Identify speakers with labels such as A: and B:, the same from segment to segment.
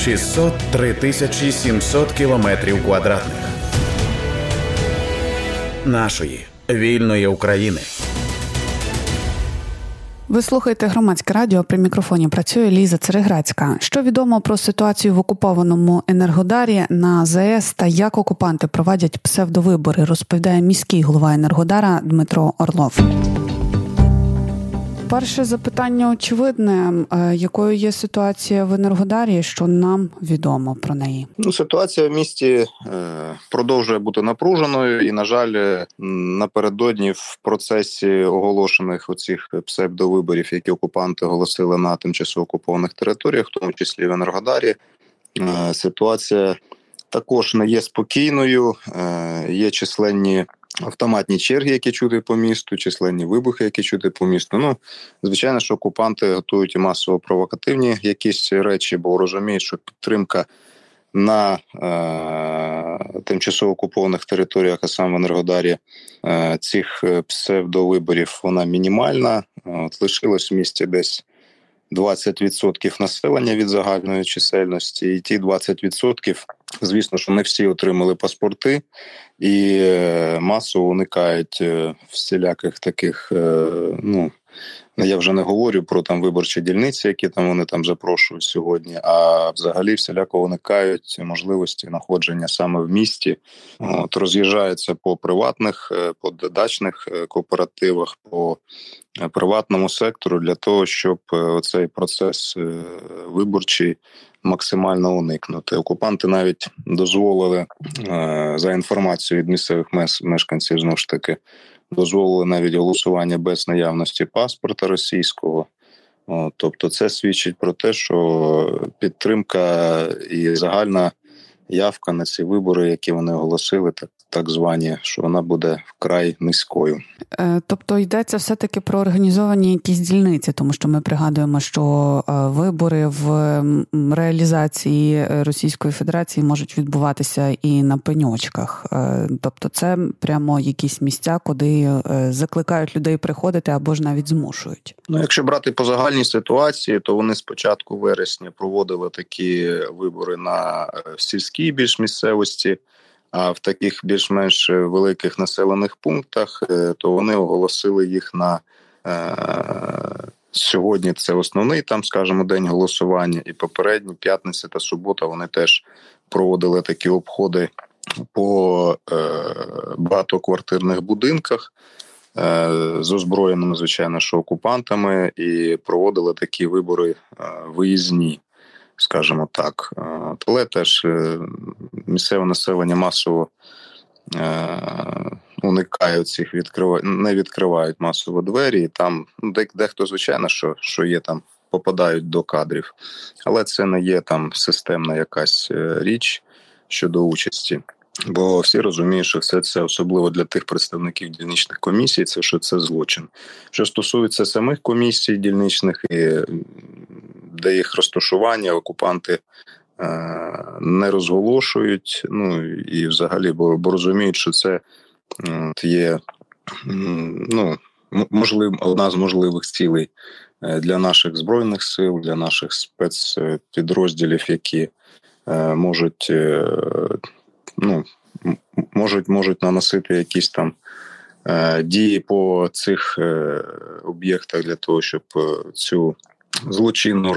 A: 603 тисячі 700 кілометрів квадратних нашої вільної України.
B: Ви слухаєте громадське радіо. При мікрофоні працює Ліза Цереграцька. Що відомо про ситуацію в окупованому Енергодарі на ЗАЕС та як окупанти проводять псевдовибори, розповідає міський голова Енергодара Дмитро Орлов. Перше запитання очевидне, е, якою є ситуація в Енергодарі, що нам відомо про неї?
C: Ну, ситуація в місті е, продовжує бути напруженою, і на жаль, напередодні в процесі оголошених оцих псевдовиборів, які окупанти оголосили на тимчасово окупованих територіях, в тому числі в Енергодарі, е, ситуація також не є спокійною. Є численні автоматні черги, які чути по місту, численні вибухи, які чути по місту. Ну звичайно, що окупанти готують масово провокативні якісь речі, бо розуміють, що підтримка на е, тимчасово окупованих територіях, а саме в Енергодарі, е, цих е, псевдовиборів вона мінімальна. От лишилось в місті десь. 20% населення від загальної чисельності, і ті 20%, звісно, що не всі отримали паспорти. І е, масово уникають е, всіляких таких, е, ну я вже не говорю про там виборчі дільниці, які там вони там запрошують сьогодні. А взагалі всіляко уникають можливості знаходження саме в місті, от роз'їжджаються по приватних, по дачних кооперативах, по приватному сектору для того, щоб цей процес виборчий максимально уникнути. Окупанти навіть дозволили за інформацією від місцевих мешканців знову ж таки дозволили навіть голосування без наявності паспорта російського. Тобто, це свідчить про те, що підтримка і загальна явка на ці вибори, які вони оголосили, так так звані, що вона буде вкрай низькою.
B: Е, тобто йдеться все таки про організовані якісь дільниці, тому що ми пригадуємо, що е, вибори в реалізації Російської Федерації можуть відбуватися і на пеньочках. Е, тобто, це прямо якісь місця, куди закликають людей приходити або ж навіть змушують.
C: Ну, якщо брати по загальній ситуації, то вони спочатку вересня проводили такі вибори на сільській більш місцевості. А в таких більш-менш великих населених пунктах е, то вони оголосили їх на е, сьогодні. Це основний там, скажімо, день голосування, і попередні п'ятниця та субота вони теж проводили такі обходи по е, багатоквартирних будинках. З озброєними, звичайно, що окупантами, і проводили такі вибори виїзні скажімо так. Е, але теж е, місцеве населення масово е, уникають цих відкривають, не відкривають масово двері, і там ну, дехто, звичайно, що що є там, попадають до кадрів, але це не є там системна якась річ щодо участі. Бо всі розуміють, що все це особливо для тих представників дільничних комісій, це що це злочин. Що стосується самих комісій дільничних і де їх розташування окупанти е, не розголошують. Ну і взагалі, бо, бо розуміють, що це є ну, можлив, одна з можливих цілей е, для наших збройних сил, для наших спецпідрозділів, які е, можуть ну, можуть, можуть наносити якісь там. Дії по цих об'єктах для того, щоб цю злочинну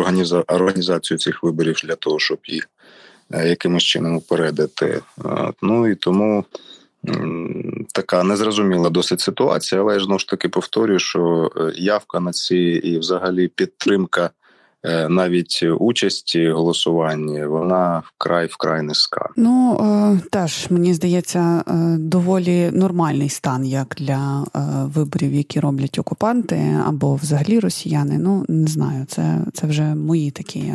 C: організацію цих виборів для того, щоб їх е, якимось чином упередити. Ну і тому така незрозуміла досить ситуація, але я знову ж таки повторюю, що е, явка на ці і взагалі підтримка Е, навіть участі голосуванні вона вкрай вкрай низька.
B: Ну е, теж мені здається е, доволі нормальний стан, як для виборів, які роблять окупанти або взагалі росіяни. Ну не знаю, це це вже мої такі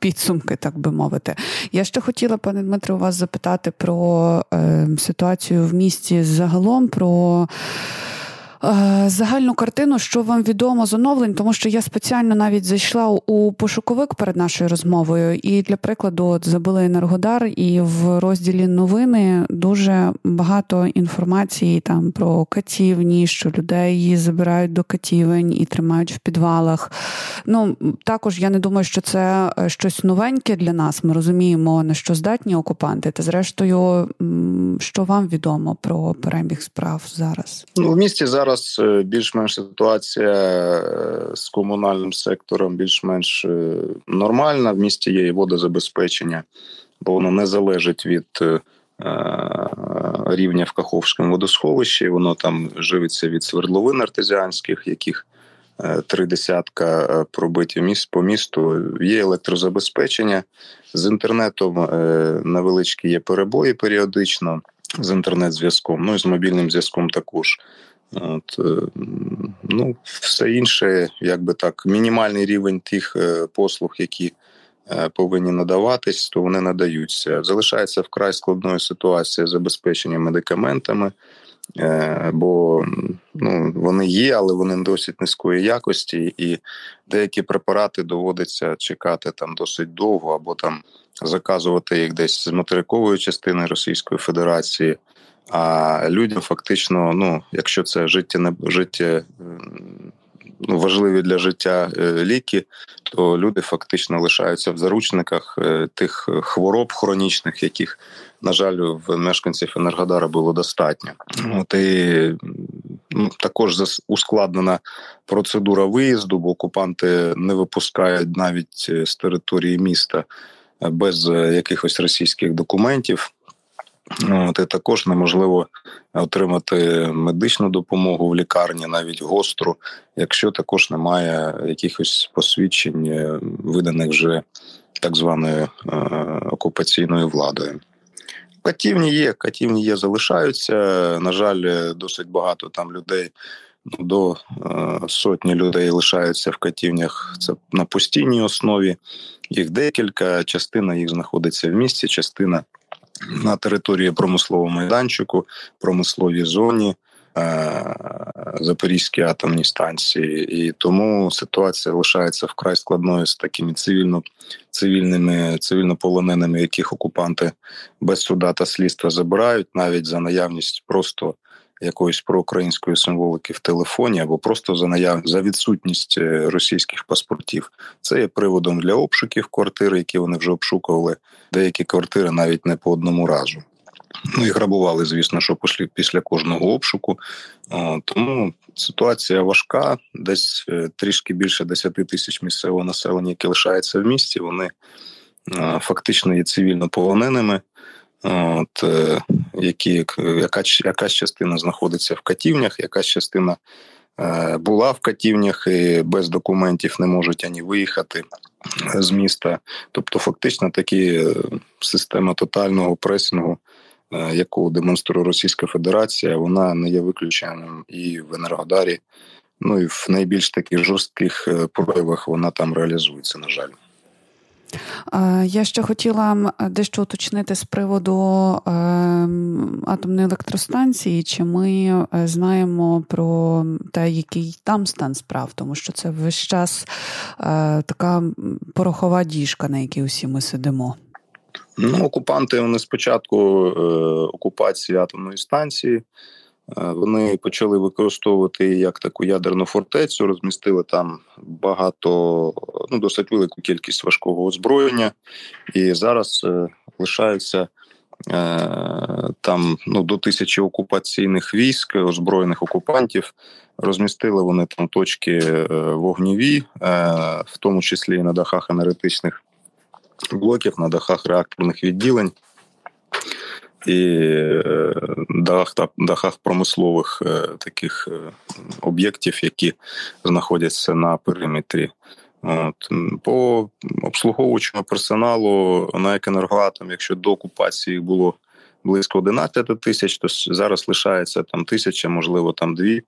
B: підсумки, так би мовити. Я ще хотіла, пане Дмитро, вас запитати про ситуацію в місті загалом. про загальну картину, що вам відомо з оновлень, тому що я спеціально навіть зайшла у пошуковик перед нашою розмовою, і для прикладу от забили Енергодар, і в розділі новини дуже багато інформації там про катівні, що людей її забирають до катівень і тримають в підвалах. Ну також я не думаю, що це е, щось новеньке для нас. Ми розуміємо на що здатні окупанти. Та зрештою, що вам відомо про перебіг справ зараз?
C: Ну в місті зараз зараз е, більш-менш ситуація е, з комунальним сектором більш-менш е, нормальна. В місті є і водозабезпечення, бо воно не залежить від рівня в Каховському водосховищі. Воно там живиться від свердловин артезіанських, яких три десятка пробиті міст по місту. Є електрозабезпечення з інтернетом. Невеличкі є перебої періодично. З інтернет-зв'язком, ну і з мобільним зв'язком також. От, е, ну, Все інше, якби так, мінімальний рівень тих е, послуг, які е, повинні надаватись, то вони надаються. Залишається вкрай складною ситуація з забезпеченням медикаментами, бо ну, вони є, але вони досить низької якості, і деякі препарати доводиться чекати там досить довго, або там заказувати їх десь з материкової частини Російської Федерації. А людям фактично, ну якщо це життя не життя ну, важливі для життя е, ліки, то люди фактично лишаються в заручниках е, тих хвороб хронічних, яких, на жаль, в мешканців Енергодара було достатньо. От і ну, також ускладнена процедура виїзду, бо окупанти не випускають навіть е, з території міста без якихось російських документів. От, і також неможливо отримати медичну допомогу в лікарні, навіть гостру, якщо також немає якихось посвідчень, е, виданих вже так званою е, окупаційною владою. Катівні є, катівні є, залишаються. На жаль, досить багато там людей. Ну, до е, сотні людей лишаються в катівнях. Це на постійній основі. Їх декілька. Частина їх знаходиться в місті, частина на території промислового майданчику, промисловій зоні. Запорізькі атомні станції, і тому ситуація лишається вкрай складною з такими цивільно цивільними цивільнополоненими, яких окупанти без суда та слідства забирають, навіть за наявність просто якоїсь проукраїнської символики в телефоні, або просто за наяв за відсутність е, російських паспортів. Це є приводом для обшуків квартири, які вони вже обшукували. Деякі квартири навіть не по одному разу. Ну і грабували, звісно, що після кожного обшуку. Тому ситуація важка. Десь е, трішки більше 10 тисяч місцевого населення, яке лишається в місті. Вони фактично є цивільно полоненими от, е, які яка, якась частина знаходиться в катівнях, якась частина е, була в катівнях і без документів не можуть ані виїхати з міста. Тобто, фактично, такі е, система тотального пресингу. Яку демонструє Російська Федерація, вона не є виключенням і в Енергодарі, ну і в найбільш таких жорстких проявах вона там реалізується, на жаль.
B: Я ще хотіла дещо уточнити з приводу ем, атомної електростанції, чи ми е, знаємо про те, який там стан справ, тому що це весь час е, така порохова діжка, на якій усі ми сидимо.
C: Ну, окупанти вони спочатку е, окупації атомної станції. Е, вони почали використовувати як таку ядерну фортецю, розмістили там багато, ну досить велику кількість важкого озброєння, і зараз е, лишаються е, там ну, до тисячі окупаційних військ, озброєних окупантів. Розмістили вони там точки вогніві, в тому числі і на дахах енергетичних блоків, на дахах реакторних відділень і е, дахах промислових е, таких е, об'єктів, які знаходяться на периметрі. От. По обслуговуючому персоналу на екенергоатом, якщо до окупації було близько 11 тисяч, то зараз лишається там тисяча, можливо, там дві.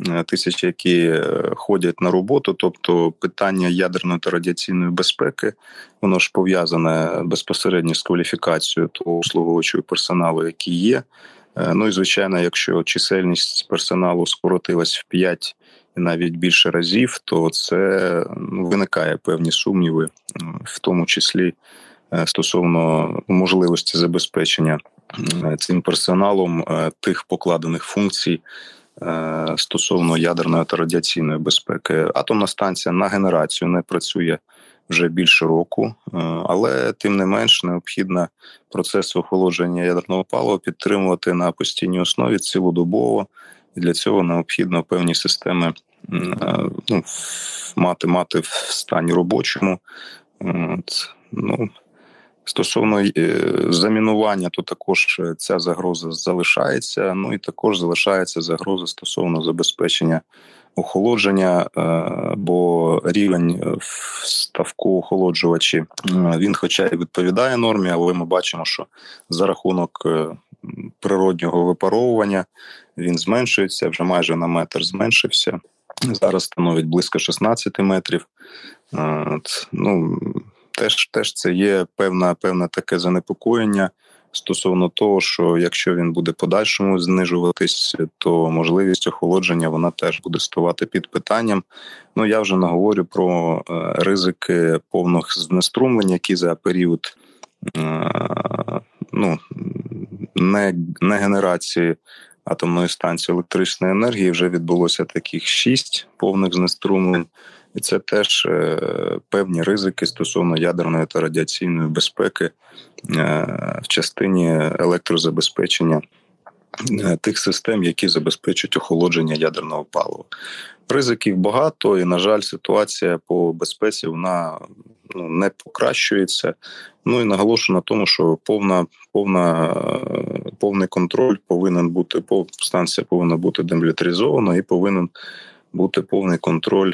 C: Е, тисяч, які е, ходять на роботу. Тобто, питання ядерної та радіаційної безпеки, воно ж пов'язане безпосередньо з кваліфікацією того обслуговуючого персоналу, який є. Ну і звичайно, якщо чисельність персоналу скоротилась в 5 і навіть більше разів, то це ну, виникає певні сумніви, в тому числі стосовно можливості забезпечення цим персоналом тих покладених функцій. Стосовно ядерної та радіаційної безпеки, атомна станція на генерацію не працює вже більше року, е, але тим не менш необхідно процес охолодження ядерного палива підтримувати на постійній основі цілодобово, і для цього необхідно певні системи е, ну, мати мати в стані робочому. От, ну, Стосовно е, замінування, то також ця загроза залишається. Ну і також залишається загроза стосовно забезпечення охолодження, е, бо рівень ставку охолоджувачі е, він, хоча й відповідає нормі, але ми бачимо, що за рахунок е, природнього випаровування він зменшується вже майже на метр зменшився. Зараз становить близько 16 метрів. Ну теж теж це є певна певне таке занепокоєння стосовно того, що якщо він буде подальшому знижуватись, то можливість охолодження вона теж буде ставати під питанням. Ну я вже не говорю про е, ризики повного знеструмлення, які за період е, ну не, не генерації. Атомної станції електричної енергії вже відбулося таких шість повних знеструмлень, і це теж е, певні ризики стосовно ядерної та радіаційної безпеки е, в частині електрозабезпечення е, тих систем, які забезпечують охолодження ядерного палива. Ризиків багато, і на жаль, ситуація по безпеці вона ну не покращується. Ну і наголошую на тому, що повна повна повний контроль повинен бути станція повинна бути демілітаризована і повинен бути повний контроль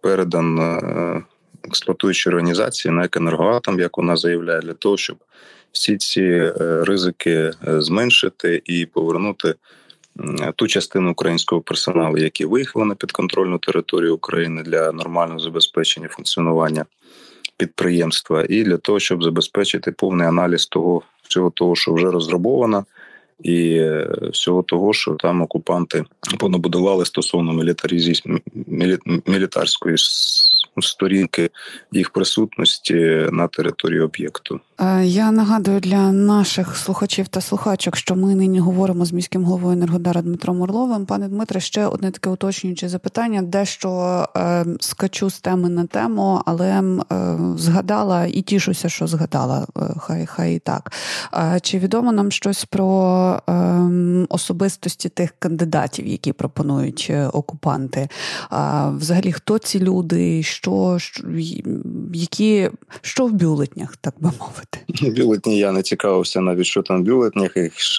C: передан е, експлуатуючій організації на «Енергоатом», як вона заявляє, для того, щоб всі ці е, ризики зменшити і повернути ту частину українського персоналу, які виїхали на підконтрольну територію України для нормального забезпечення функціонування підприємства, і для того, щоб забезпечити повний аналіз того всього того, що вже розробовано і е, всього того, що там окупанти понабудували стосовно мілітарізі... мілітарської сторінки їх присутності на території об'єкту.
B: Е, я нагадую для наших слухачів та слухачок, що ми нині говоримо з міським головою Енергодара Дмитром Орловим. Пане Дмитре, ще одне таке уточнююче запитання, дещо е, скачу з теми на тему, але е, згадала і тішуся, що згадала. Е, хай хай і так. Е, чи відомо нам щось про е, особистості тих кандидатів, які пропонують окупанти? Взагалі, хто ці люди? що, що які що в бюлетнях, так би мовити?
C: Бюлетні я не цікавився навіть, що там в бюлетнях,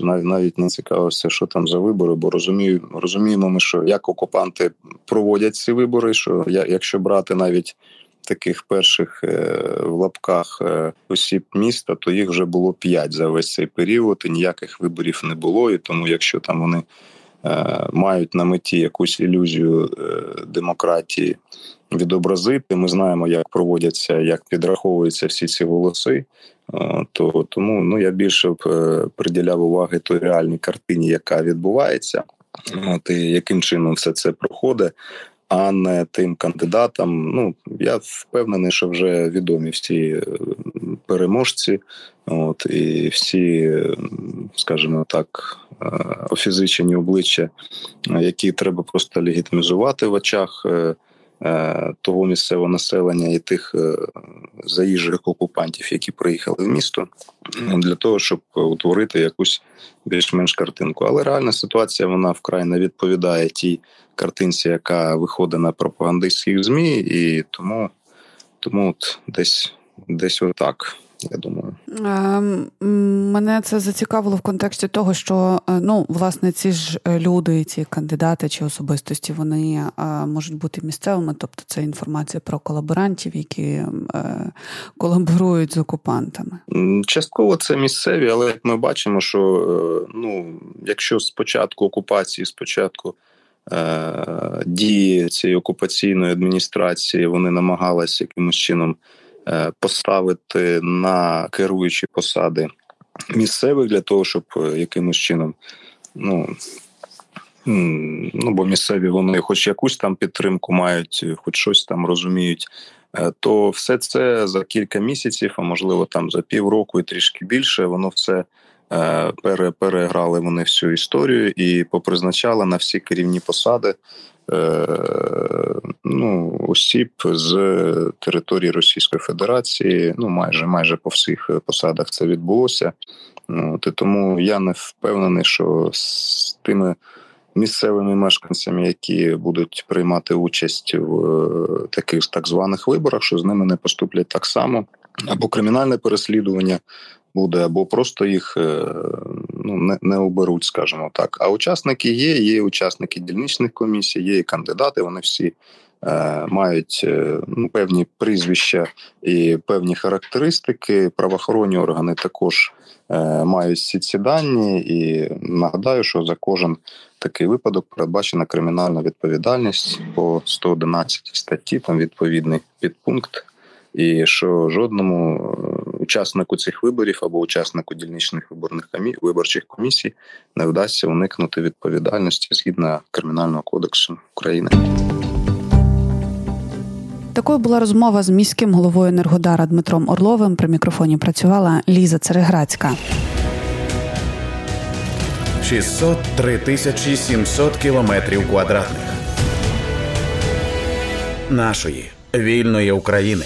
C: навіть не цікавився, що там за вибори, бо розумію, розуміємо, ми, що як окупанти проводять ці вибори, що якщо брати навіть. Таких перших е, в лапках е, осіб міста, то їх вже було п'ять за весь цей період, і ніяких виборів не було. І тому, якщо там вони е, мають на меті якусь ілюзію демократії відобразити. Ми знаємо, як проводяться, як підраховуються всі ці голоси. То тому ну я більше б е, приділяв уваги той реальній картині, яка відбувається, от і яким чином все це проходить. А не тим кандидатам. Ну я впевнений, що вже відомі всі е, переможці, от і всі, скажімо так, е, офізичені обличчя, які треба просто легітимізувати в очах Е, того місцевого населення і тих е, заїжджих окупантів, які приїхали в місто, для того, щоб утворити якусь більш-менш картинку. Але реальна ситуація вона вкрай не відповідає тій картинці, яка виходить на пропагандистських змі, і тому тому от десь десь отак я думаю.
B: Ем, мене це зацікавило в контексті того, що е, ну, власне, ці ж е, люди, ці кандидати чи особистості, вони е, можуть бути місцевими, тобто це інформація про колаборантів, які колаборують з окупантами.
C: Частково це місцеві, але як ми бачимо, що ну, якщо спочатку окупації, спочатку. Дії цієї окупаційної адміністрації вони намагалися якимось чином поставити на керуючі посади місцевих для того, щоб якимось чином ну Ну, бо місцеві вони, хоч якусь там підтримку мають, хоч щось там розуміють, е, то все це за кілька місяців, а можливо там за півроку і трішки більше, воно все е, пере, переграли вони всю історію і попризначали на всі керівні посади е, ну, осіб з території Російської Федерації. Ну, майже майже по всіх посадах це відбулося. Ну, і Тому я не впевнений, що з тими місцевими мешканцями, які будуть приймати участь в е, таких так званих виборах, що з ними не поступлять так само, або кримінальне переслідування буде, або просто їх е, ну не не оберуть, скажімо так. А учасники є, є учасники дільничних комісій, є і кандидати. Вони всі. Е, мають ну, певні прізвища і певні характеристики. Правоохоронні органи також Е, мають всі ці дані, і нагадаю, що за кожен такий випадок передбачена кримінальна відповідальність по 111 статті, там відповідний підпункт, і що жодному е, учаснику цих виборів або учаснику дільничних виборних комі... виборчих комісій не вдасться уникнути відповідальності згідно кримінального кодексу України.
B: Такою була розмова з міським головою Енергодара Дмитром Орловим. При мікрофоні працювала Ліза Цереграцька.
A: 603 тисячі 700 кілометрів квадратних нашої вільної України.